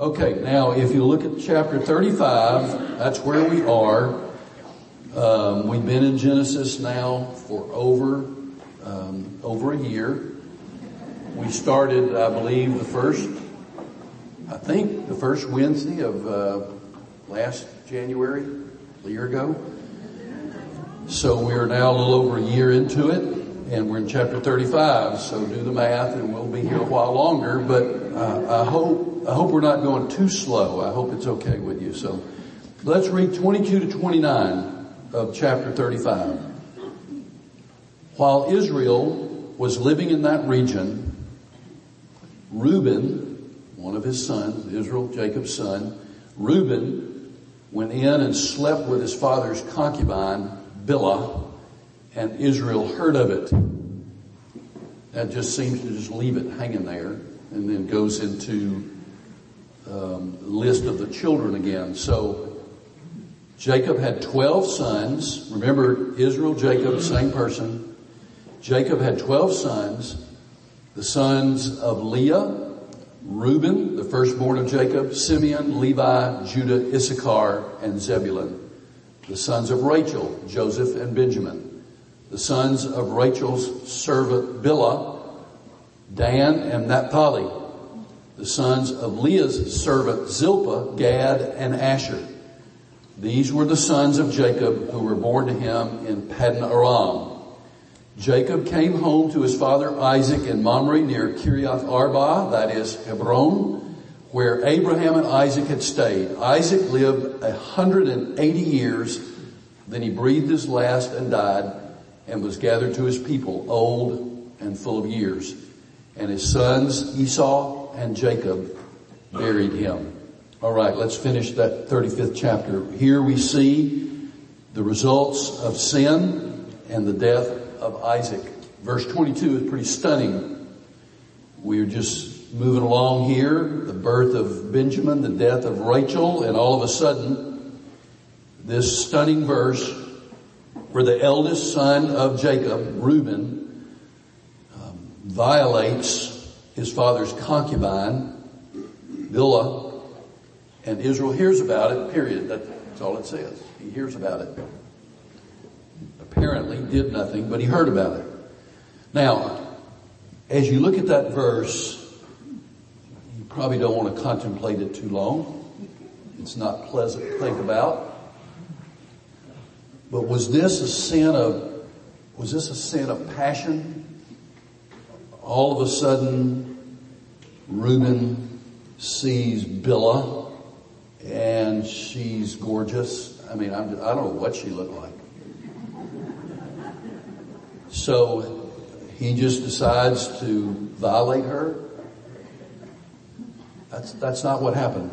Okay, now if you look at chapter 35, that's where we are. Um, we've been in Genesis now for over um, over a year. We started, I believe, the first, I think, the first Wednesday of uh, last January, a year ago. So we are now a little over a year into it, and we're in chapter 35. So do the math, and we'll be here a while longer. But uh, I hope I hope we're not going too slow. I hope it's okay with you. So let's read 22 to 29 of chapter 35. While Israel was living in that region, Reuben, one of his sons, Israel, Jacob's son, Reuben went in and slept with his father's concubine, Bilhah, and Israel heard of it. That just seems to just leave it hanging there and then goes into um, list of the children again. So Jacob had 12 sons. Remember, Israel, Jacob, same person. Jacob had 12 sons. The sons of Leah, Reuben, the firstborn of Jacob, Simeon, Levi, Judah, Issachar, and Zebulun. The sons of Rachel, Joseph and Benjamin. The sons of Rachel's servant Bilhah, Dan and Naphtali the sons of Leah's servant Zilpah, Gad, and Asher. These were the sons of Jacob who were born to him in Paddan Aram. Jacob came home to his father Isaac in Mamre near Kiriath Arba, that is Hebron, where Abraham and Isaac had stayed. Isaac lived a hundred and eighty years, then he breathed his last and died and was gathered to his people, old and full of years. And his sons Esau and Jacob buried him. All right, let's finish that 35th chapter. Here we see the results of sin and the death of Isaac. Verse 22 is pretty stunning. We're just moving along here. The birth of Benjamin, the death of Rachel, and all of a sudden, this stunning verse where the eldest son of Jacob, Reuben, um, violates his father's concubine, Bilhah, and Israel hears about it, period. That's all it says. He hears about it. Apparently did nothing, but he heard about it. Now, as you look at that verse, you probably don't want to contemplate it too long. It's not pleasant to think about. But was this a sin of, was this a sin of passion? All of a sudden, Reuben sees Bilhah and she's gorgeous. I mean, I'm, I do not know what she looked like. So he just decides to violate her. That's, that's not what happened.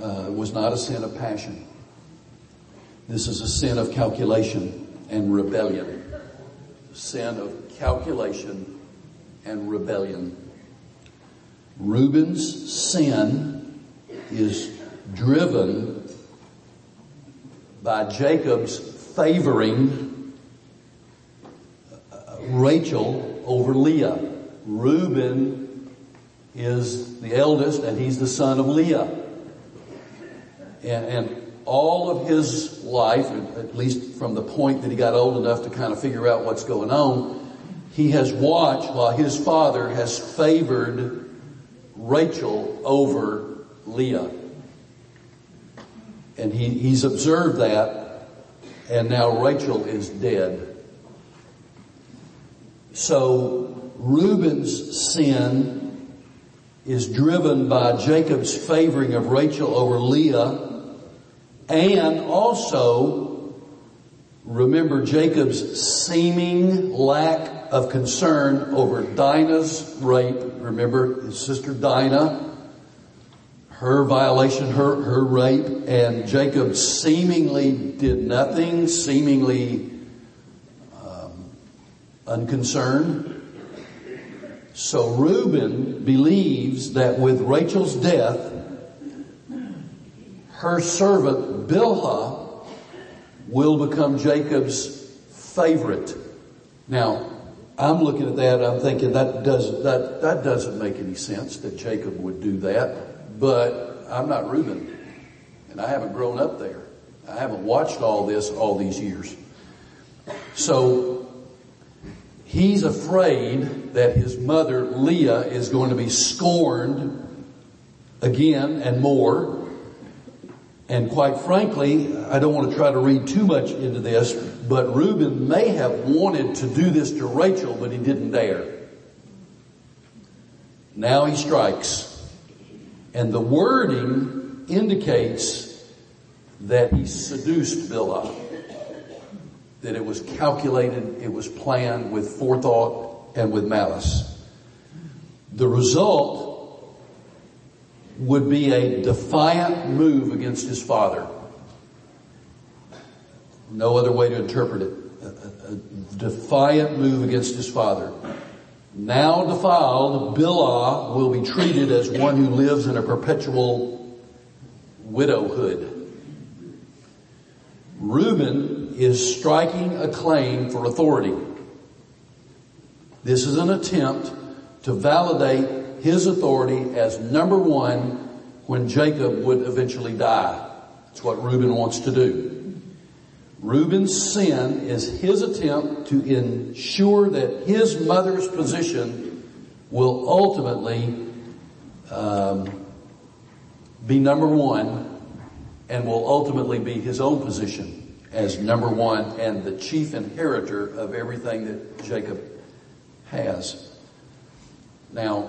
Uh, it was not a sin of passion. This is a sin of calculation and rebellion. Sin of calculation and rebellion. Reuben's sin is driven by Jacob's favoring uh, Rachel over Leah. Reuben is the eldest and he's the son of Leah. And, and all of his life, at least from the point that he got old enough to kind of figure out what's going on, he has watched while his father has favored Rachel over Leah. And he, he's observed that, and now Rachel is dead. So Reuben's sin is driven by Jacob's favoring of Rachel over Leah, and also remember Jacob's seeming lack of concern over Dinah's rape. Remember his sister Dinah, her violation, her, her rape, and Jacob seemingly did nothing, seemingly um, unconcerned. So Reuben believes that with Rachel's death, her servant Bilhah will become Jacob's favorite. Now, I'm looking at that, I'm thinking that doesn't, that, that doesn't make any sense that Jacob would do that. But I'm not Reuben, and I haven't grown up there. I haven't watched all this all these years. So he's afraid that his mother Leah is going to be scorned again and more. And quite frankly, I don't want to try to read too much into this, but Reuben may have wanted to do this to Rachel, but he didn't dare. Now he strikes. And the wording indicates that he seduced Bilhah. That it was calculated, it was planned with forethought and with malice. The result would be a defiant move against his father. No other way to interpret it. A, a defiant move against his father. Now defiled, Bilhah will be treated as one who lives in a perpetual widowhood. Reuben is striking a claim for authority. This is an attempt to validate his authority as number one when Jacob would eventually die. That's what Reuben wants to do. Reuben's sin is his attempt to ensure that his mother's position will ultimately um, be number one and will ultimately be his own position as number one and the chief inheritor of everything that Jacob has. Now,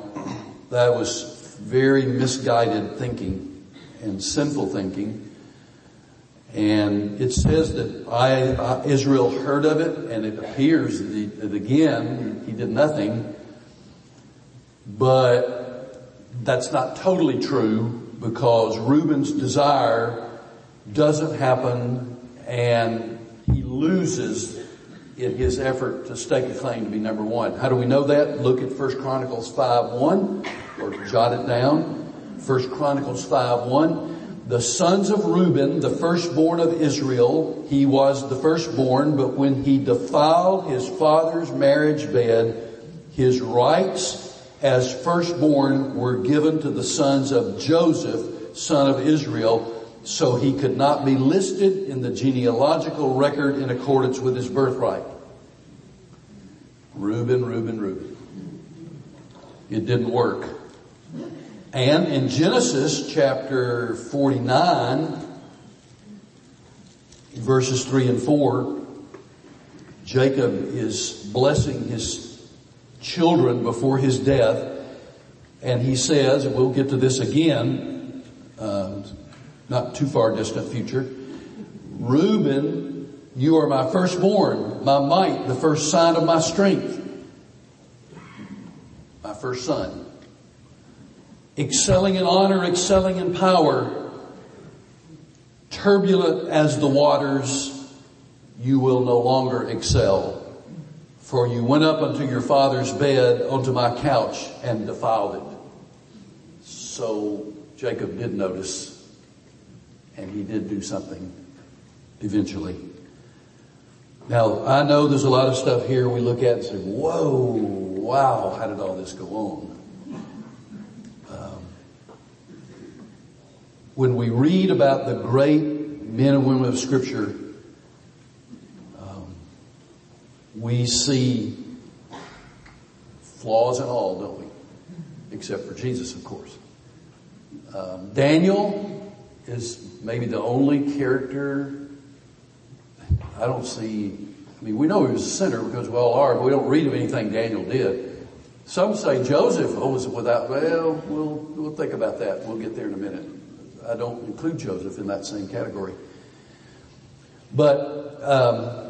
that was very misguided thinking and sinful thinking. And it says that I, uh, Israel heard of it and it appears that, he, that again, he did nothing. But that's not totally true because Reuben's desire doesn't happen and he loses in his effort to stake a claim to be number one. How do we know that? Look at 1 Chronicles 5 1 or jot it down. 1 Chronicles 5 1. The sons of Reuben, the firstborn of Israel, he was the firstborn, but when he defiled his father's marriage bed, his rights as firstborn were given to the sons of Joseph, son of Israel, so he could not be listed in the genealogical record in accordance with his birthright. Reuben, Reuben, Reuben. It didn't work. And in Genesis chapter 49, verses 3 and 4, Jacob is blessing his children before his death, and he says, and we'll get to this again, uh, not too far distant future. Reuben, you are my firstborn, my might, the first sign of my strength. My first son. Excelling in honor, excelling in power, turbulent as the waters, you will no longer excel. For you went up unto your father's bed, onto my couch, and defiled it. So Jacob did notice and he did do something eventually. Now, I know there's a lot of stuff here we look at and say, whoa, wow, how did all this go on? Um, when we read about the great men and women of Scripture, um, we see flaws and all, don't we? Except for Jesus, of course. Um, Daniel is maybe the only character I don't see. I mean, we know he was a sinner because we all are, but we don't read of anything Daniel did. Some say Joseph was without. Well, we'll we'll think about that. We'll get there in a minute. I don't include Joseph in that same category. But um,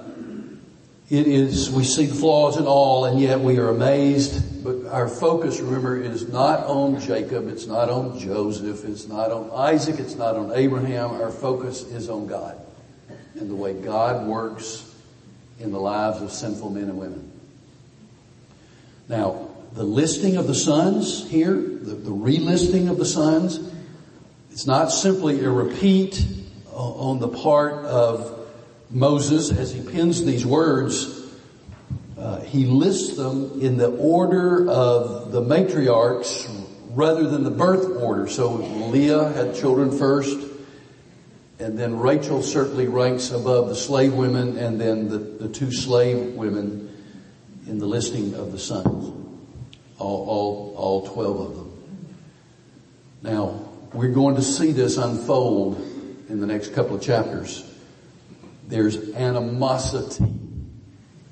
it is we see the flaws in all, and yet we are amazed but our focus, remember, is not on Jacob, it's not on Joseph, it's not on Isaac, it's not on Abraham. Our focus is on God and the way God works in the lives of sinful men and women. Now, the listing of the sons here, the, the relisting of the sons, it's not simply a repeat on the part of Moses as he pens these words uh, he lists them in the order of the matriarchs rather than the birth order. So Leah had children first, and then Rachel certainly ranks above the slave women and then the, the two slave women in the listing of the sons. All, all, all 12 of them. Now, we're going to see this unfold in the next couple of chapters. There's animosity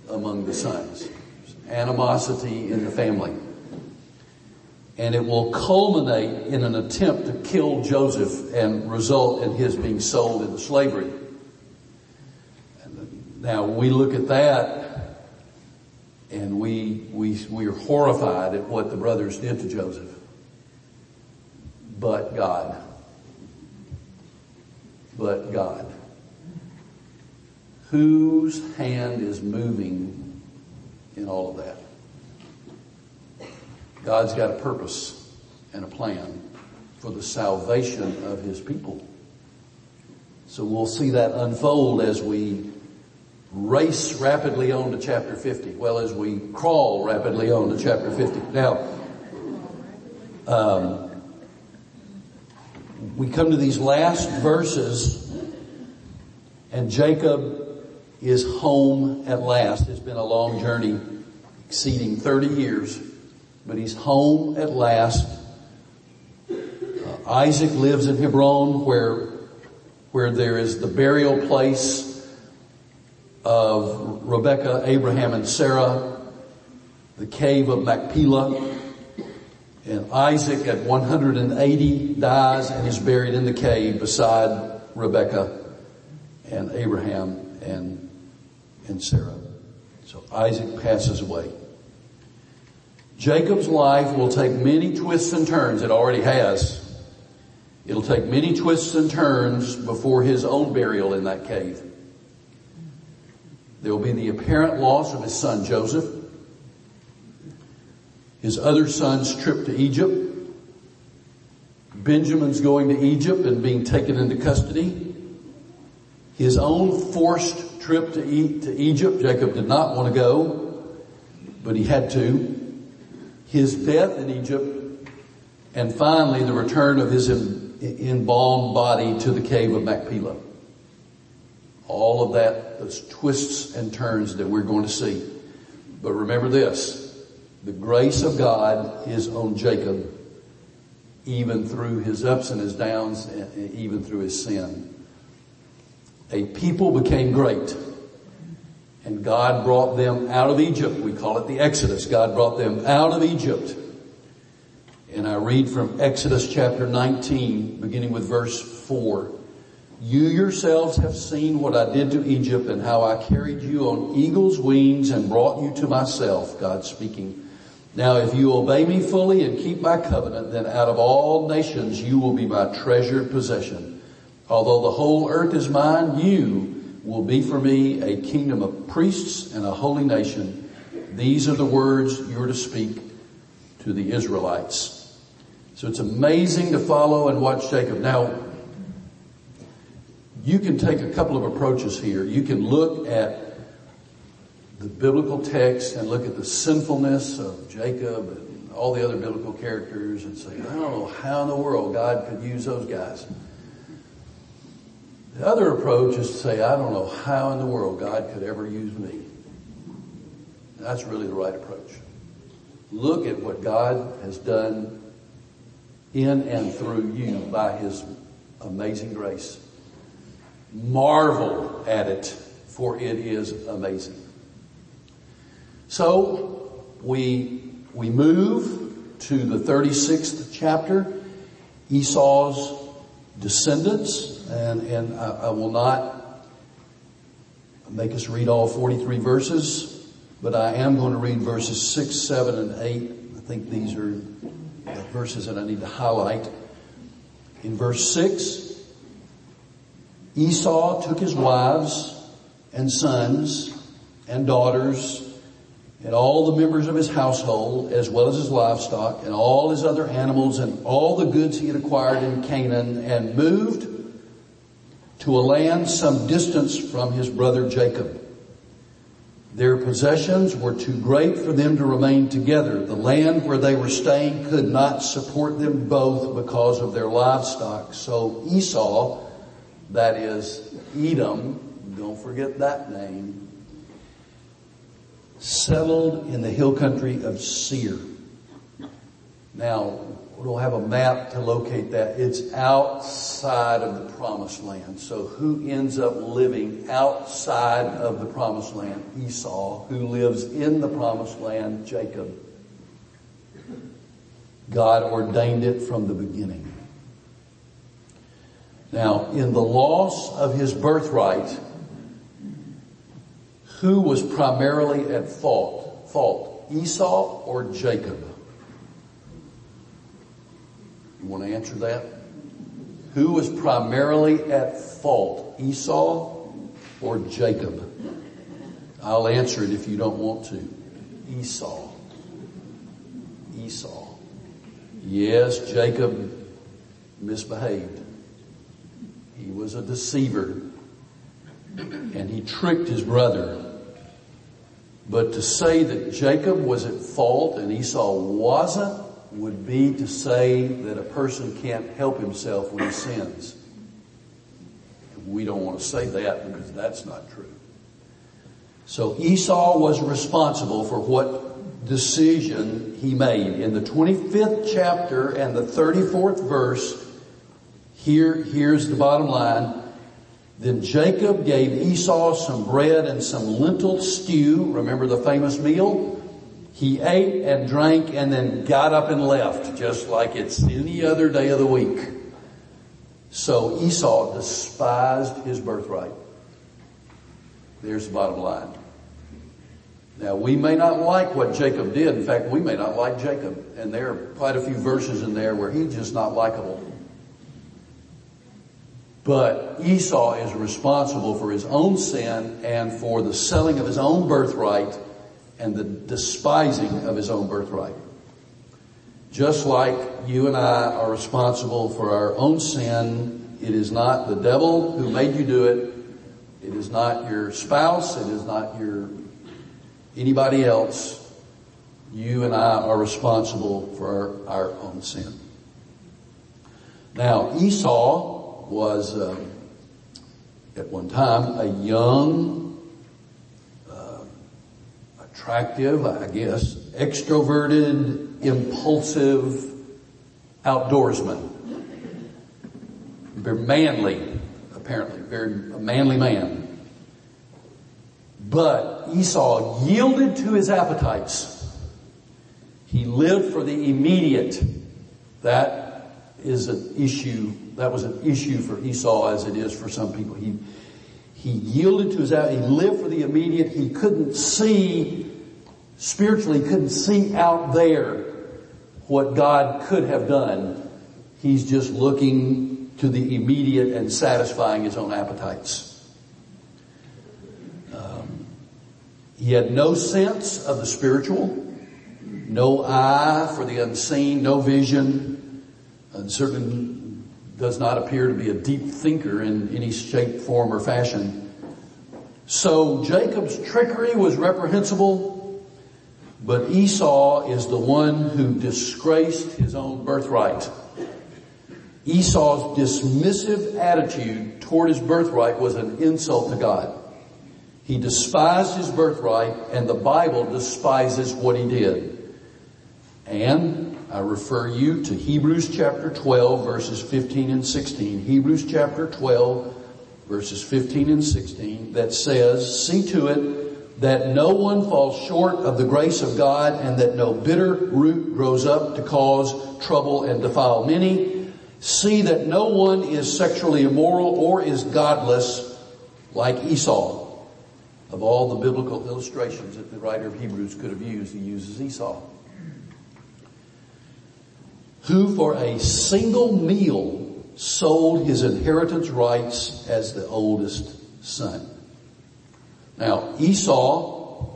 among the sons. Animosity in the family. And it will culminate in an attempt to kill Joseph and result in his being sold into slavery. Now we look at that and we, we, we are horrified at what the brothers did to Joseph. But God. But God. Whose hand is moving in all of that? God's got a purpose and a plan for the salvation of His people. So we'll see that unfold as we race rapidly on to chapter 50. Well, as we crawl rapidly on to chapter 50. Now, um, we come to these last verses and Jacob is home at last. It's been a long journey exceeding 30 years but he's home at last. Uh, Isaac lives in Hebron where, where there is the burial place of Rebecca, Abraham, and Sarah, the cave of Machpelah. And Isaac at 180 dies and is buried in the cave beside Rebecca and Abraham and, and Sarah. So Isaac passes away. Jacob's life will take many twists and turns. It already has. It'll take many twists and turns before his own burial in that cave. There will be the apparent loss of his son Joseph, his other son's trip to Egypt, Benjamin's going to Egypt and being taken into custody, his own forced trip to, to Egypt. Jacob did not want to go, but he had to his death in Egypt, and finally the return of his embalmed body to the cave of Machpelah. All of that, those twists and turns that we're going to see. But remember this, the grace of God is on Jacob, even through his ups and his downs, even through his sin. A people became great and God brought them out of Egypt. We call it the Exodus. God brought them out of Egypt. And I read from Exodus chapter 19, beginning with verse 4. You yourselves have seen what I did to Egypt and how I carried you on eagle's wings and brought you to myself, God speaking. Now if you obey me fully and keep my covenant, then out of all nations you will be my treasured possession. Although the whole earth is mine, you will be for me a kingdom of priests and a holy nation. These are the words you're to speak to the Israelites. So it's amazing to follow and watch Jacob. Now, you can take a couple of approaches here. You can look at the biblical text and look at the sinfulness of Jacob and all the other biblical characters and say, I don't know how in the world God could use those guys. The other approach is to say, I don't know how in the world God could ever use me. That's really the right approach. Look at what God has done in and through you by His amazing grace. Marvel at it, for it is amazing. So, we, we move to the 36th chapter, Esau's descendants and, and I, I will not make us read all 43 verses, but I am going to read verses 6, 7, and 8. I think these are the verses that I need to highlight. In verse 6, Esau took his wives and sons and daughters and all the members of his household, as well as his livestock, and all his other animals, and all the goods he had acquired in Canaan, and moved to a land some distance from his brother Jacob. Their possessions were too great for them to remain together. The land where they were staying could not support them both because of their livestock. So Esau, that is Edom, don't forget that name, settled in the hill country of Seir. Now, we don't have a map to locate that. It's outside of the promised land. So who ends up living outside of the promised land? Esau. Who lives in the promised land? Jacob. God ordained it from the beginning. Now, in the loss of his birthright, who was primarily at fault? Fault, Esau or Jacob? You want to answer that? Who was primarily at fault, Esau or Jacob? I'll answer it if you don't want to. Esau. Esau. Yes, Jacob misbehaved. He was a deceiver and he tricked his brother. But to say that Jacob was at fault and Esau wasn't, would be to say that a person can't help himself when he sins. We don't want to say that because that's not true. So Esau was responsible for what decision he made. In the 25th chapter and the 34th verse, here, here's the bottom line. Then Jacob gave Esau some bread and some lentil stew. Remember the famous meal? He ate and drank and then got up and left, just like it's any other day of the week. So Esau despised his birthright. There's the bottom line. Now we may not like what Jacob did. In fact, we may not like Jacob. And there are quite a few verses in there where he's just not likable. But Esau is responsible for his own sin and for the selling of his own birthright and the despising of his own birthright. Just like you and I are responsible for our own sin, it is not the devil who made you do it. It is not your spouse. It is not your anybody else. You and I are responsible for our, our own sin. Now Esau was uh, at one time a young attractive, I guess, extroverted, impulsive outdoorsman. Very manly, apparently, very manly man. But Esau yielded to his appetites. He lived for the immediate. That is an issue, that was an issue for Esau as it is for some people. He, he yielded to his, out. he lived for the immediate. He couldn't see spiritually couldn't see out there what God could have done. He's just looking to the immediate and satisfying his own appetites. Um, he had no sense of the spiritual, no eye for the unseen, no vision, and certainly does not appear to be a deep thinker in any shape, form, or fashion. So Jacob's trickery was reprehensible. But Esau is the one who disgraced his own birthright. Esau's dismissive attitude toward his birthright was an insult to God. He despised his birthright and the Bible despises what he did. And I refer you to Hebrews chapter 12 verses 15 and 16. Hebrews chapter 12 verses 15 and 16 that says, see to it that no one falls short of the grace of God and that no bitter root grows up to cause trouble and defile many. See that no one is sexually immoral or is godless like Esau. Of all the biblical illustrations that the writer of Hebrews could have used, he uses Esau. Who for a single meal sold his inheritance rights as the oldest son. Now, Esau,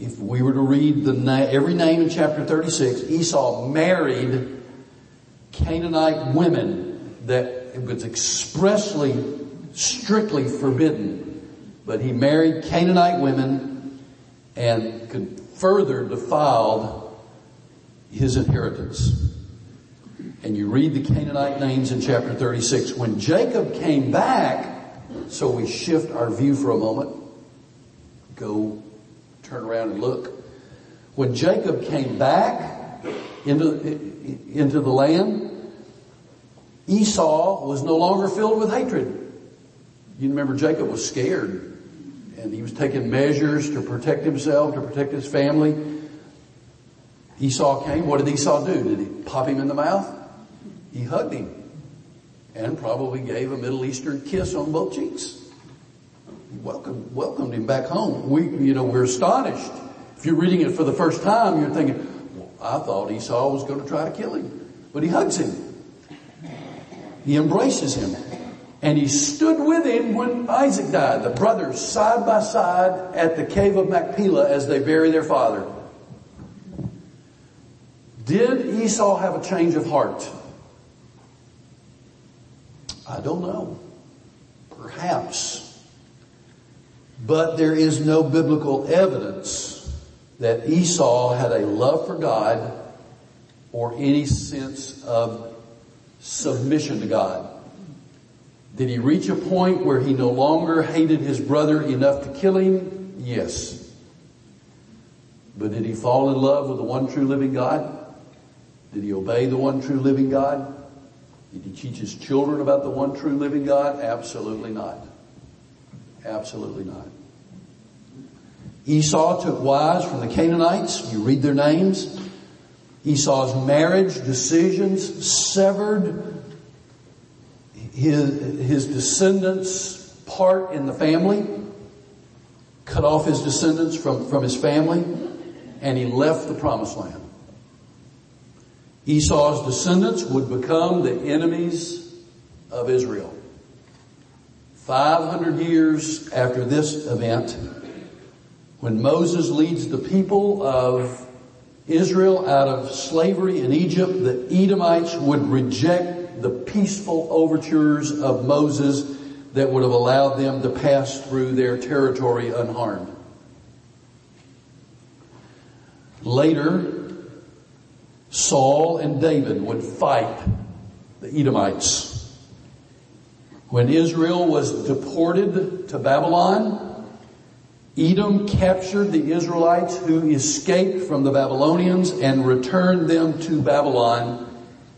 if we were to read the na- every name in chapter 36, Esau married Canaanite women that was expressly, strictly forbidden. But he married Canaanite women and could further defiled his inheritance. And you read the Canaanite names in chapter 36. When Jacob came back, so we shift our view for a moment, go turn around and look. When Jacob came back into, into the land, Esau was no longer filled with hatred. You remember Jacob was scared and he was taking measures to protect himself, to protect his family. Esau came. What did Esau do? Did he pop him in the mouth? He hugged him and probably gave a Middle Eastern kiss on both cheeks. Welcomed, welcomed him back home. We, you know, we're astonished. If you're reading it for the first time, you're thinking, well, I thought Esau was going to try to kill him. But he hugs him. He embraces him. And he stood with him when Isaac died. The brothers side by side at the cave of Machpelah as they bury their father. Did Esau have a change of heart? I don't know. Perhaps. But there is no biblical evidence that Esau had a love for God or any sense of submission to God. Did he reach a point where he no longer hated his brother enough to kill him? Yes. But did he fall in love with the one true living God? Did he obey the one true living God? Did he teach his children about the one true living God? Absolutely not. Absolutely not. Esau took wives from the Canaanites. You read their names. Esau's marriage decisions severed his, his descendants part in the family, cut off his descendants from, from his family, and he left the promised land. Esau's descendants would become the enemies of Israel. 500 years after this event, when Moses leads the people of Israel out of slavery in Egypt, the Edomites would reject the peaceful overtures of Moses that would have allowed them to pass through their territory unharmed. Later, Saul and David would fight the Edomites. When Israel was deported to Babylon, Edom captured the Israelites who escaped from the Babylonians and returned them to Babylon.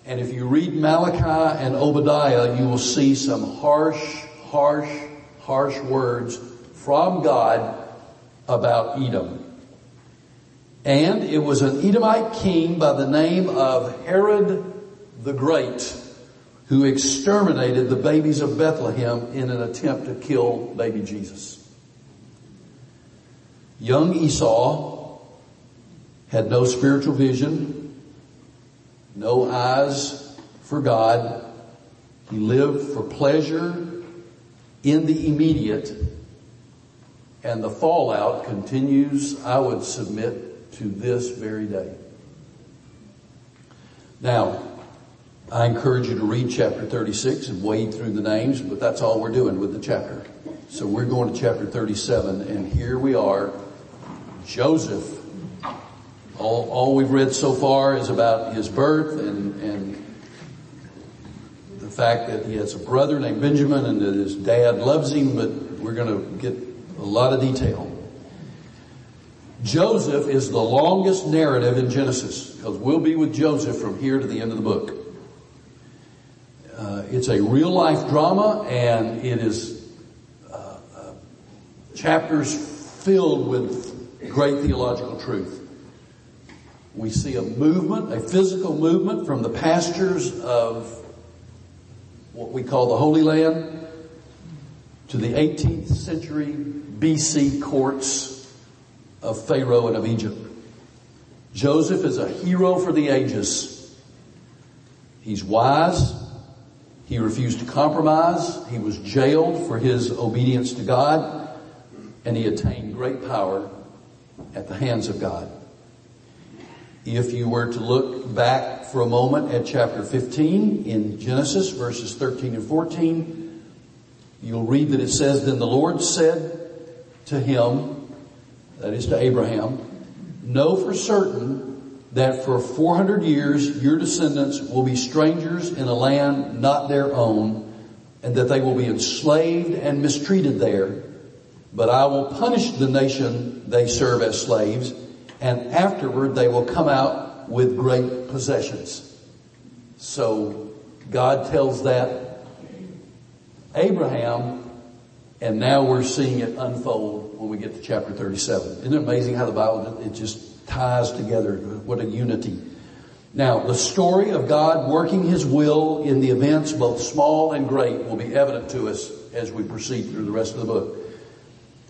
And if you read Malachi and Obadiah, you will see some harsh, harsh, harsh words from God about Edom. And it was an Edomite king by the name of Herod the Great who exterminated the babies of Bethlehem in an attempt to kill baby Jesus. Young Esau had no spiritual vision, no eyes for God. He lived for pleasure in the immediate and the fallout continues, I would submit, to this very day. Now, I encourage you to read chapter 36 and wade through the names, but that's all we're doing with the chapter. So we're going to chapter 37 and here we are, Joseph. All, all we've read so far is about his birth and, and the fact that he has a brother named Benjamin and that his dad loves him, but we're going to get a lot of detail. Joseph is the longest narrative in Genesis because we'll be with Joseph from here to the end of the book. Uh, it's a real life drama and it is uh, uh, chapters filled with great theological truth. We see a movement, a physical movement from the pastures of what we call the Holy Land to the 18th century BC courts of Pharaoh and of Egypt. Joseph is a hero for the ages. He's wise. He refused to compromise. He was jailed for his obedience to God and he attained great power at the hands of God. If you were to look back for a moment at chapter 15 in Genesis verses 13 and 14, you'll read that it says, then the Lord said to him, that is to Abraham, know for certain that for 400 years your descendants will be strangers in a land not their own and that they will be enslaved and mistreated there. But I will punish the nation they serve as slaves and afterward they will come out with great possessions. So God tells that Abraham and now we're seeing it unfold when we get to chapter 37. Isn't it amazing how the Bible, it just ties together. What a unity. Now, the story of God working His will in the events, both small and great, will be evident to us as we proceed through the rest of the book.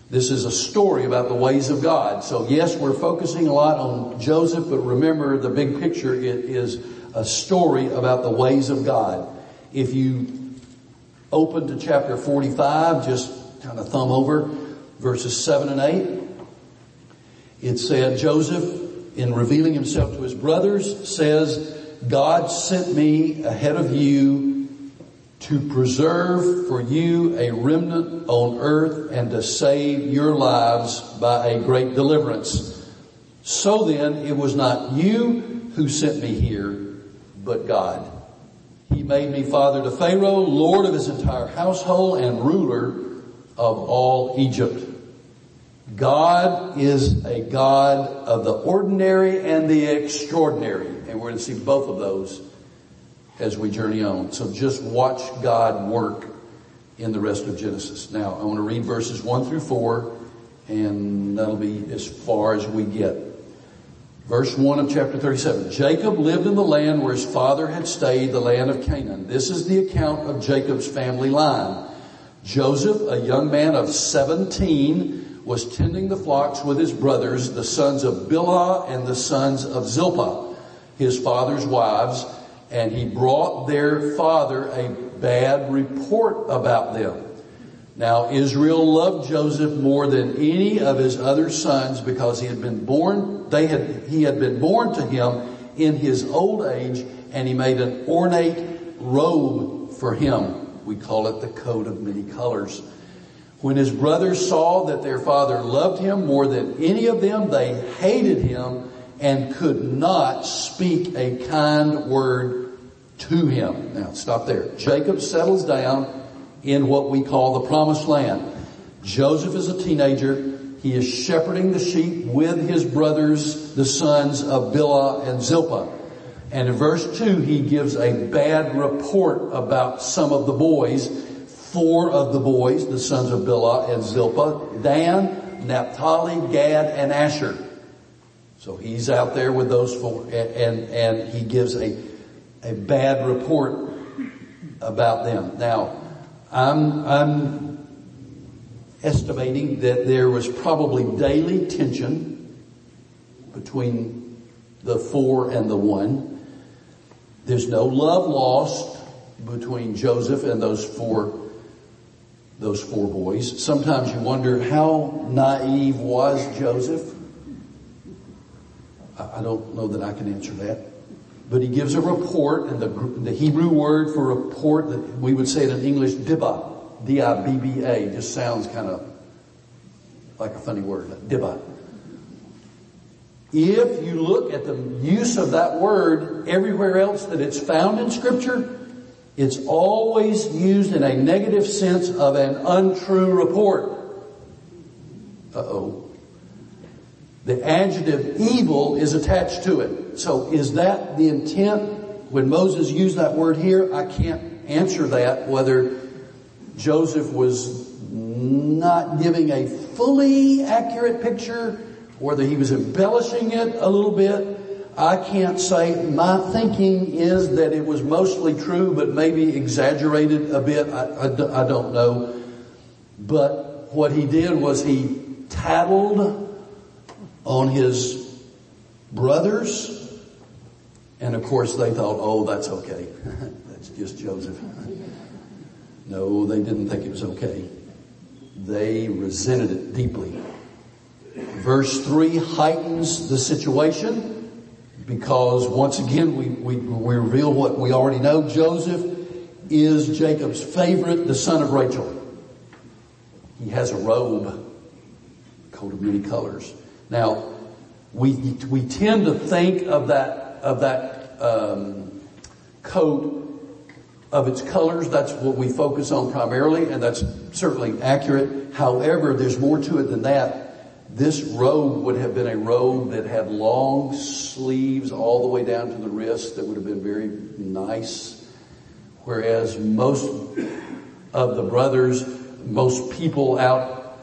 This is a story about the ways of God. So yes, we're focusing a lot on Joseph, but remember the big picture, it is a story about the ways of God. If you open to chapter 45, just kind of thumb over verses 7 and 8. It said, Joseph, in revealing himself to his brothers, says, God sent me ahead of you to preserve for you a remnant on earth and to save your lives by a great deliverance. So then, it was not you who sent me here, but God. He made me father to Pharaoh, lord of his entire household, and ruler of all Egypt. God is a God of the ordinary and the extraordinary. And we're going to see both of those as we journey on. So just watch God work in the rest of Genesis. Now, I want to read verses 1 through 4, and that'll be as far as we get. Verse 1 of chapter 37. Jacob lived in the land where his father had stayed, the land of Canaan. This is the account of Jacob's family line. Joseph, a young man of 17, was tending the flocks with his brothers, the sons of Bilhah and the sons of Zilpah, his father's wives, and he brought their father a bad report about them. Now Israel loved Joseph more than any of his other sons because he had been born, they had, he had been born to him in his old age and he made an ornate robe for him. We call it the coat of many colors. When his brothers saw that their father loved him more than any of them, they hated him and could not speak a kind word to him. Now stop there. Jacob settles down in what we call the promised land. Joseph is a teenager. He is shepherding the sheep with his brothers, the sons of Bilhah and Zilpah. And in verse 2, he gives a bad report about some of the boys. Four of the boys, the sons of Bilhah and Zilpah, Dan, Naphtali, Gad, and Asher. So he's out there with those four and, and, and he gives a, a bad report about them. Now, I'm, I'm estimating that there was probably daily tension between the four and the one. There's no love lost between Joseph and those four, those four boys. Sometimes you wonder how naive was Joseph? I don't know that I can answer that. But he gives a report, and the, the Hebrew word for report that we would say it in English, dibba, D-I-B-B-A, just sounds kind of like a funny word, dibba. If you look at the use of that word everywhere else that it's found in scripture, it's always used in a negative sense of an untrue report. Uh-oh. The adjective evil is attached to it. So is that the intent when Moses used that word here? I can't answer that whether Joseph was not giving a fully accurate picture, whether he was embellishing it a little bit. I can't say. My thinking is that it was mostly true, but maybe exaggerated a bit. I, I, I don't know. But what he did was he tattled on his brothers. And of course they thought, oh, that's okay. that's just Joseph. no, they didn't think it was okay. They resented it deeply. Verse 3 heightens the situation because once again we, we, we reveal what we already know. Joseph is Jacob's favorite, the son of Rachel. He has a robe coat of many colors. Now, we, we tend to think of that, of that, um, coat of its colors. That's what we focus on primarily, and that's certainly accurate. However, there's more to it than that. This robe would have been a robe that had long sleeves all the way down to the wrist that would have been very nice. Whereas most of the brothers, most people out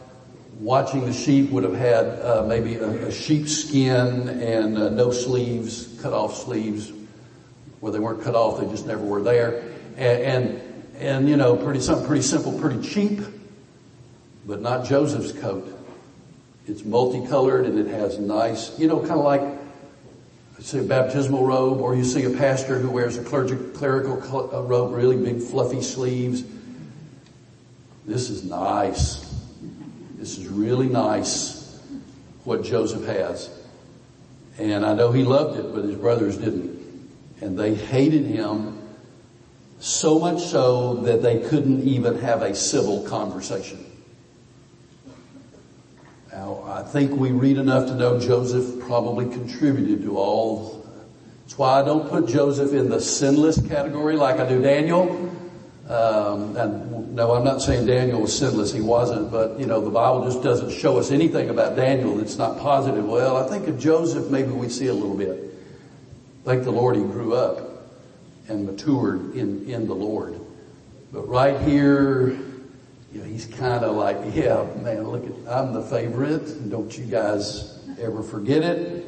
watching the sheep would have had uh, maybe a, a sheep skin and uh, no sleeves, cut off sleeves. Where they weren't cut off, they just never were there. And, and, and you know, pretty, something pretty simple, pretty cheap, but not Joseph's coat. It's multicolored and it has nice, you know, kind of like, say a baptismal robe, or you see a pastor who wears a clerical, clerical uh, robe, really big fluffy sleeves. This is nice. This is really nice what Joseph has. And I know he loved it, but his brothers didn't. And they hated him so much so that they couldn't even have a civil conversation. Now, I think we read enough to know Joseph probably contributed to all. That's why I don't put Joseph in the sinless category like I do Daniel. Um, and no, I'm not saying Daniel was sinless. He wasn't, but you know, the Bible just doesn't show us anything about Daniel that's not positive. Well, I think of Joseph, maybe we see a little bit. Thank the Lord he grew up and matured in, in the Lord. But right here, you know, he's kind of like, yeah, man, look at, I'm the favorite. Don't you guys ever forget it.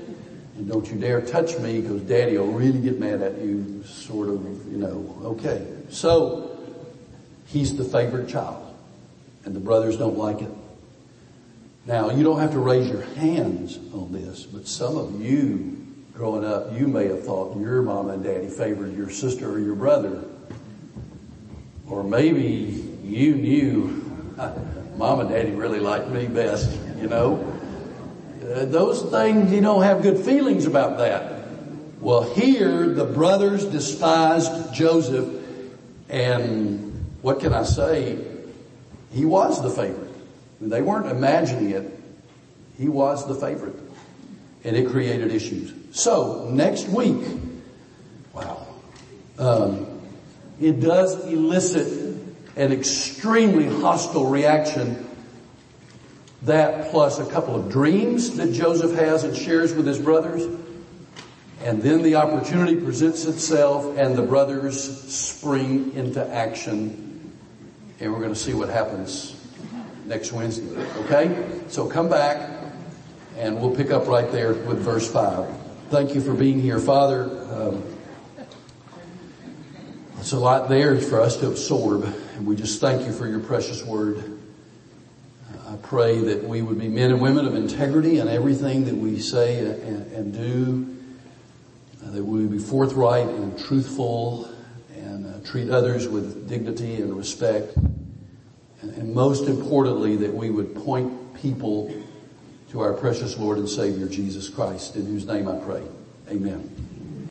And don't you dare touch me because daddy will really get mad at you, sort of, you know, okay. So, he's the favorite child. And the brothers don't like it. Now, you don't have to raise your hands on this, but some of you growing up, you may have thought your mom and daddy favored your sister or your brother. Or maybe you knew mom and daddy really liked me best, you know. Uh, those things, you don't have good feelings about that. Well, here the brothers despised Joseph, and what can I say? He was the favorite. They weren't imagining it. He was the favorite. And it created issues. So, next week, wow, um, it does elicit an extremely hostile reaction. That plus a couple of dreams that Joseph has and shares with his brothers. And then the opportunity presents itself and the brothers spring into action. And we're going to see what happens next Wednesday. Okay? So come back and we'll pick up right there with verse 5. Thank you for being here, Father. Um, it's a lot there for us to absorb. And we just thank you for your precious word. I pray that we would be men and women of integrity in everything that we say and, and do. Uh, that we would be forthright and truthful and uh, treat others with dignity and respect. And, and most importantly, that we would point people to our precious Lord and Savior Jesus Christ, in whose name I pray. Amen.